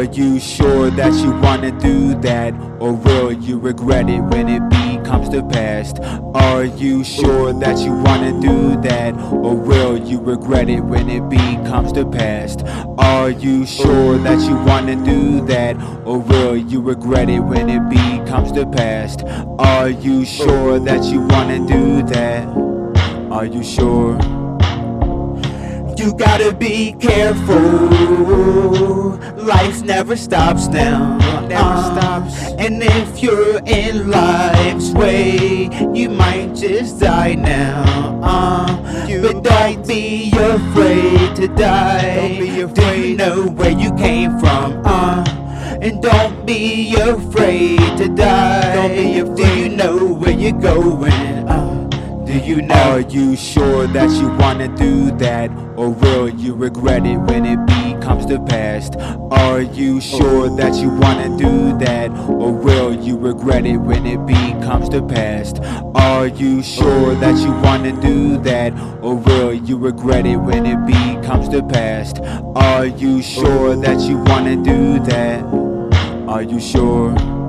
Are you sure that you wanna do that? Or will you regret it when it becomes the past? Are you sure that you wanna do that? Or will you regret it when it becomes the past? Are you sure that you wanna do that? Or will you regret it when it becomes the past? Are you sure that you wanna do that? Are you sure? You gotta be careful. Never stops now. Never Uh, stops. And if you're in life's way, you might just die now. Uh, You but don't be afraid to die. Don't be Do you know where you came from? Uh, and don't be afraid to die. Don't be Do you know where you're going? Uh, do you know? Are you sure that you wanna do that? Or will you regret it when it becomes to past? Are you sure that you wanna do that? Or will you regret it when it becomes the past? Are you sure that you wanna do that? Or will you regret it when it becomes the past? Are you sure that you wanna do that? Are you sure?